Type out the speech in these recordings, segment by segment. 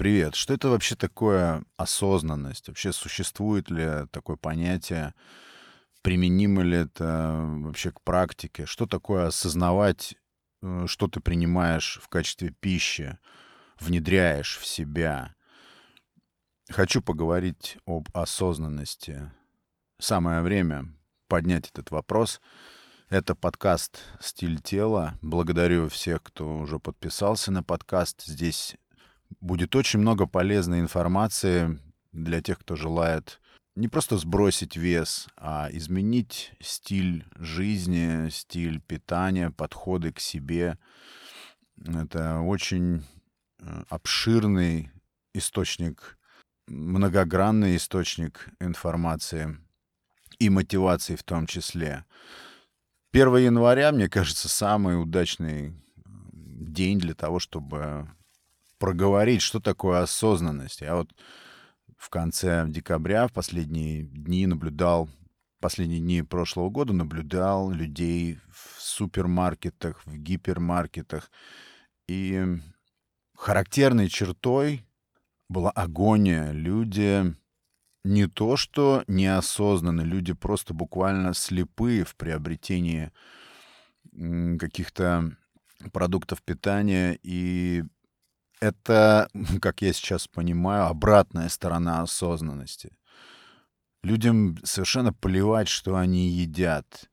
Привет. Что это вообще такое осознанность? Вообще существует ли такое понятие? Применимо ли это вообще к практике? Что такое осознавать, э, что ты принимаешь в качестве пищи, внедряешь в себя? Хочу поговорить об осознанности. Самое время поднять этот вопрос. Это подкаст «Стиль тела». Благодарю всех, кто уже подписался на подкаст. Здесь будет очень много полезной информации для тех, кто желает не просто сбросить вес, а изменить стиль жизни, стиль питания, подходы к себе. Это очень э, обширный источник, многогранный источник информации и мотивации в том числе. 1 января, мне кажется, самый удачный день для того, чтобы проговорить, что такое осознанность. Я вот в конце декабря, в последние дни наблюдал, последние дни прошлого года наблюдал людей в супермаркетах, в гипермаркетах. И характерной чертой была агония. Люди не то что неосознанно, люди просто буквально слепые в приобретении каких-то продуктов питания. И это, как я сейчас понимаю, обратная сторона осознанности. Людям совершенно плевать, что они едят.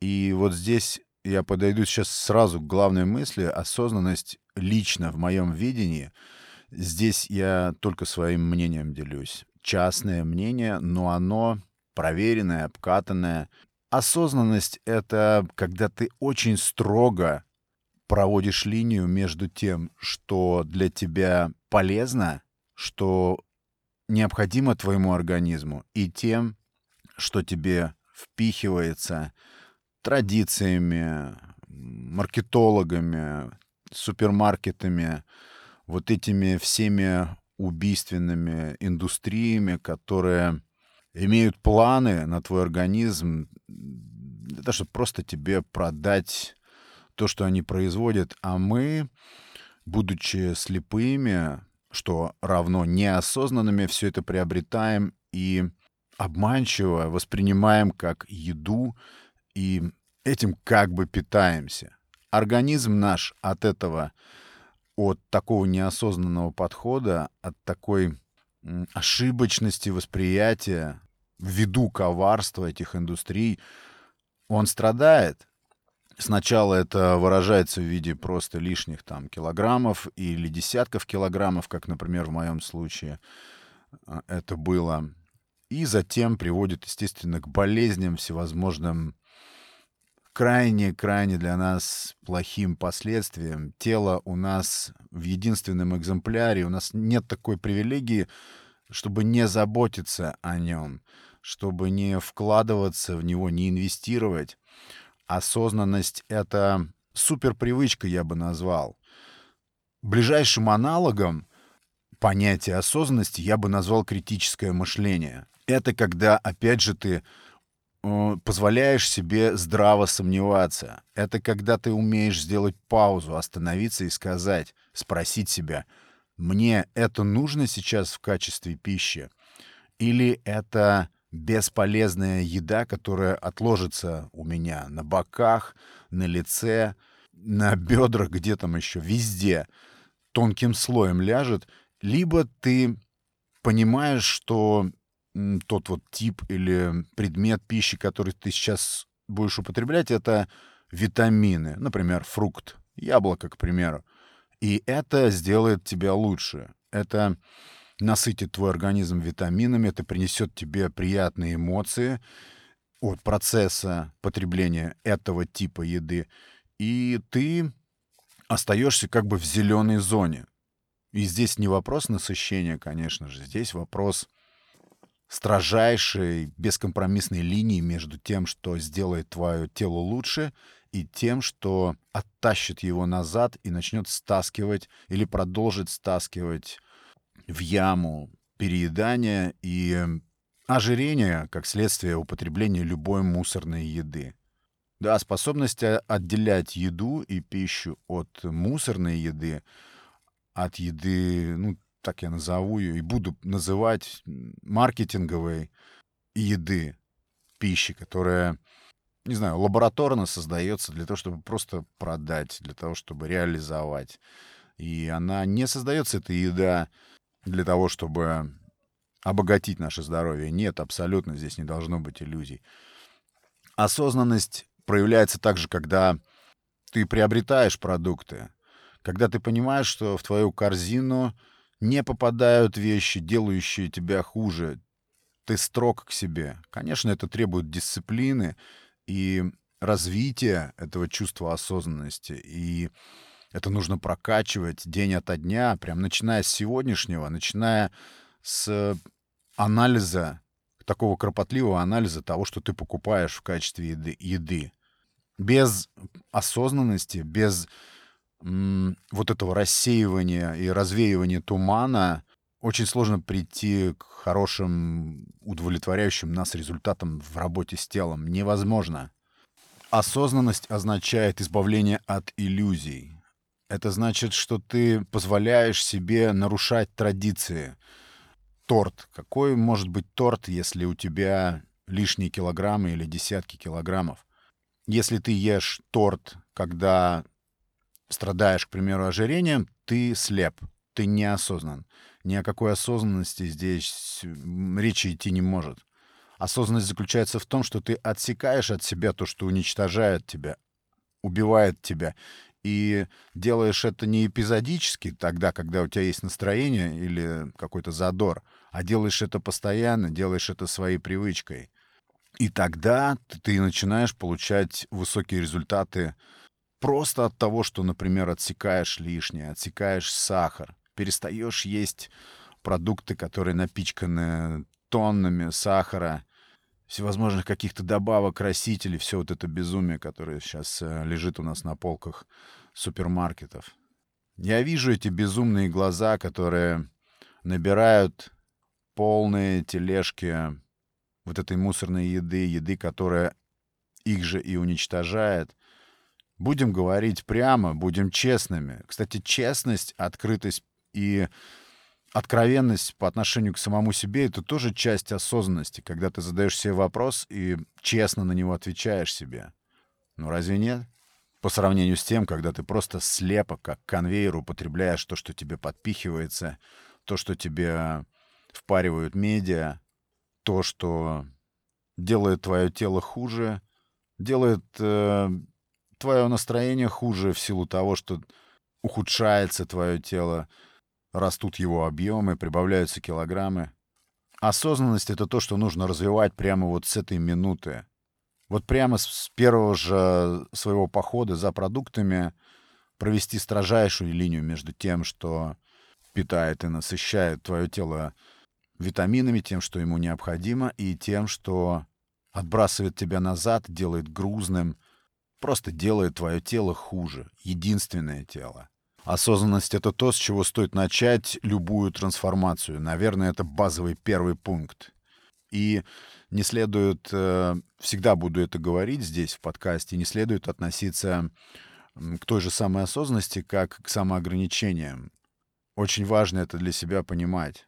И вот здесь я подойду сейчас сразу к главной мысли. Осознанность лично в моем видении. Здесь я только своим мнением делюсь частное мнение, но оно проверенное, обкатанное. Осознанность — это когда ты очень строго проводишь линию между тем, что для тебя полезно, что необходимо твоему организму, и тем, что тебе впихивается традициями, маркетологами, супермаркетами, вот этими всеми убийственными индустриями, которые имеют планы на твой организм для того, чтобы просто тебе продать то, что они производят, а мы, будучи слепыми, что равно неосознанными, все это приобретаем и обманчиво воспринимаем как еду и этим как бы питаемся. Организм наш от этого от такого неосознанного подхода, от такой ошибочности восприятия ввиду коварства этих индустрий, он страдает. Сначала это выражается в виде просто лишних там килограммов или десятков килограммов, как, например, в моем случае а, это было. И затем приводит, естественно, к болезням, всевозможным крайне-крайне для нас плохим последствиям. Тело у нас в единственном экземпляре, у нас нет такой привилегии, чтобы не заботиться о нем, чтобы не вкладываться в него, не инвестировать. Осознанность — это суперпривычка, я бы назвал. Ближайшим аналогом понятия осознанности я бы назвал критическое мышление. Это когда, опять же, ты Э, позволяешь себе здраво сомневаться. Это когда ты умеешь сделать паузу, остановиться и сказать, спросить себя, мне это нужно сейчас в качестве пищи? Или это бесполезная еда, которая отложится у меня на боках, на лице, на бедрах, где там еще, везде, тонким слоем ляжет, либо ты понимаешь, что тот вот тип или предмет пищи, который ты сейчас будешь употреблять, это витамины, например, фрукт, яблоко, к примеру. И это сделает тебя лучше. Это насытит твой организм витаминами, это принесет тебе приятные эмоции от процесса потребления этого типа еды. И ты остаешься как бы в зеленой зоне. И здесь не вопрос насыщения, конечно же, здесь вопрос строжайшей, бескомпромиссной линии между тем, что сделает твое тело лучше, и тем, что оттащит его назад и начнет стаскивать или продолжит стаскивать в яму переедания и ожирения как следствие употребления любой мусорной еды. Да, способность отделять еду и пищу от мусорной еды, от еды, ну, так я назову ее, и буду называть маркетинговой еды, пищи, которая, не знаю, лабораторно создается для того, чтобы просто продать, для того, чтобы реализовать. И она не создается, эта еда, для того, чтобы обогатить наше здоровье. Нет, абсолютно здесь не должно быть иллюзий. Осознанность проявляется также, когда ты приобретаешь продукты, когда ты понимаешь, что в твою корзину не попадают вещи, делающие тебя хуже. Ты строг к себе. Конечно, это требует дисциплины и развития этого чувства осознанности. И это нужно прокачивать день ото дня, прям начиная с сегодняшнего, начиная с анализа, такого кропотливого анализа того, что ты покупаешь в качестве еды. еды. Без осознанности, без вот этого рассеивания и развеивания тумана очень сложно прийти к хорошим, удовлетворяющим нас результатам в работе с телом. Невозможно. Осознанность означает избавление от иллюзий. Это значит, что ты позволяешь себе нарушать традиции. Торт. Какой может быть торт, если у тебя лишние килограммы или десятки килограммов? Если ты ешь торт, когда страдаешь, к примеру, ожирением, ты слеп, ты неосознан. Ни о какой осознанности здесь речи идти не может. Осознанность заключается в том, что ты отсекаешь от себя то, что уничтожает тебя, убивает тебя, и делаешь это не эпизодически, тогда, когда у тебя есть настроение или какой-то задор, а делаешь это постоянно, делаешь это своей привычкой. И тогда ты начинаешь получать высокие результаты просто от того, что, например, отсекаешь лишнее, отсекаешь сахар, перестаешь есть продукты, которые напичканы тоннами сахара, всевозможных каких-то добавок, красителей, все вот это безумие, которое сейчас э, лежит у нас на полках супермаркетов. Я вижу эти безумные глаза, которые набирают полные тележки вот этой мусорной еды, еды, которая их же и уничтожает. Будем говорить прямо, будем честными. Кстати, честность, открытость и откровенность по отношению к самому себе — это тоже часть осознанности, когда ты задаешь себе вопрос и честно на него отвечаешь себе. Ну разве нет? По сравнению с тем, когда ты просто слепо, как конвейер, употребляешь то, что тебе подпихивается, то, что тебе впаривают медиа, то, что делает твое тело хуже, делает э, твое настроение хуже в силу того, что ухудшается твое тело, растут его объемы, прибавляются килограммы. Осознанность — это то, что нужно развивать прямо вот с этой минуты. Вот прямо с первого же своего похода за продуктами провести строжайшую линию между тем, что питает и насыщает твое тело витаминами, тем, что ему необходимо, и тем, что отбрасывает тебя назад, делает грузным, просто делает твое тело хуже. Единственное тело. Осознанность — это то, с чего стоит начать любую трансформацию. Наверное, это базовый первый пункт. И не следует, э, всегда буду это говорить здесь, в подкасте, не следует относиться к той же самой осознанности, как к самоограничениям. Очень важно это для себя понимать.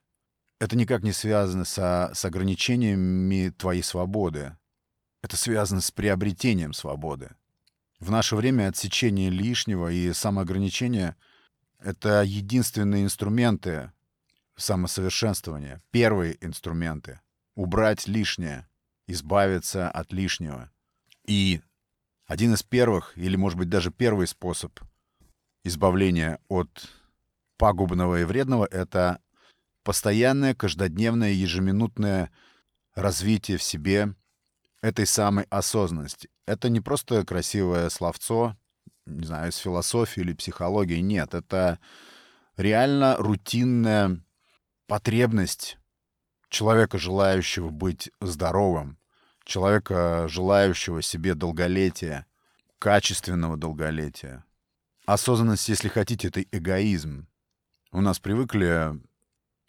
Это никак не связано со, с ограничениями твоей свободы. Это связано с приобретением свободы. В наше время отсечение лишнего и самоограничение — это единственные инструменты самосовершенствования, первые инструменты. Убрать лишнее, избавиться от лишнего. И один из первых, или, может быть, даже первый способ избавления от пагубного и вредного — это постоянное, каждодневное, ежеминутное развитие в себе этой самой осознанности. Это не просто красивое словцо, не знаю, из философии или психологии. Нет, это реально рутинная потребность человека, желающего быть здоровым, человека, желающего себе долголетия, качественного долголетия. Осознанность, если хотите, это эгоизм. У нас привыкли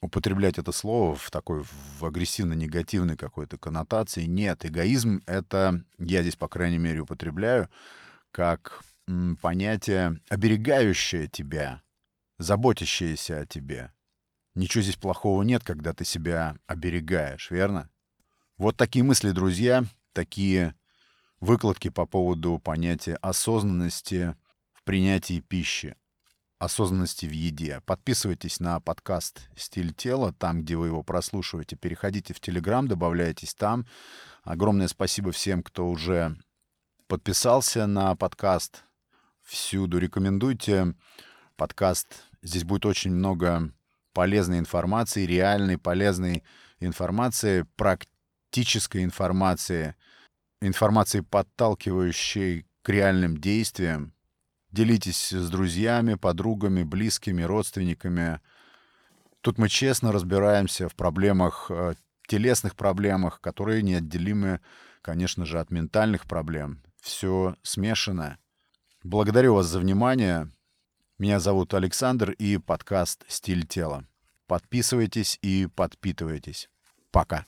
употреблять это слово в такой в агрессивно-негативной какой-то коннотации. Нет, эгоизм — это, я здесь, по крайней мере, употребляю, как понятие, оберегающее тебя, заботящееся о тебе. ничего здесь плохого нет, когда ты себя оберегаешь, верно? Вот такие мысли, друзья, такие выкладки по поводу понятия осознанности в принятии пищи, осознанности в еде. Подписывайтесь на подкаст «Стиль тела», там, где вы его прослушиваете. Переходите в Телеграм, добавляйтесь там. Огромное спасибо всем, кто уже подписался на подкаст. Всюду рекомендуйте подкаст. Здесь будет очень много полезной информации, реальной полезной информации, практической информации, информации, подталкивающей к реальным действиям. Делитесь с друзьями, подругами, близкими, родственниками. Тут мы честно разбираемся в проблемах, э, телесных проблемах, которые неотделимы, конечно же, от ментальных проблем. Все смешано. Благодарю вас за внимание. Меня зовут Александр и подкаст «Стиль тела». Подписывайтесь и подпитывайтесь. Пока.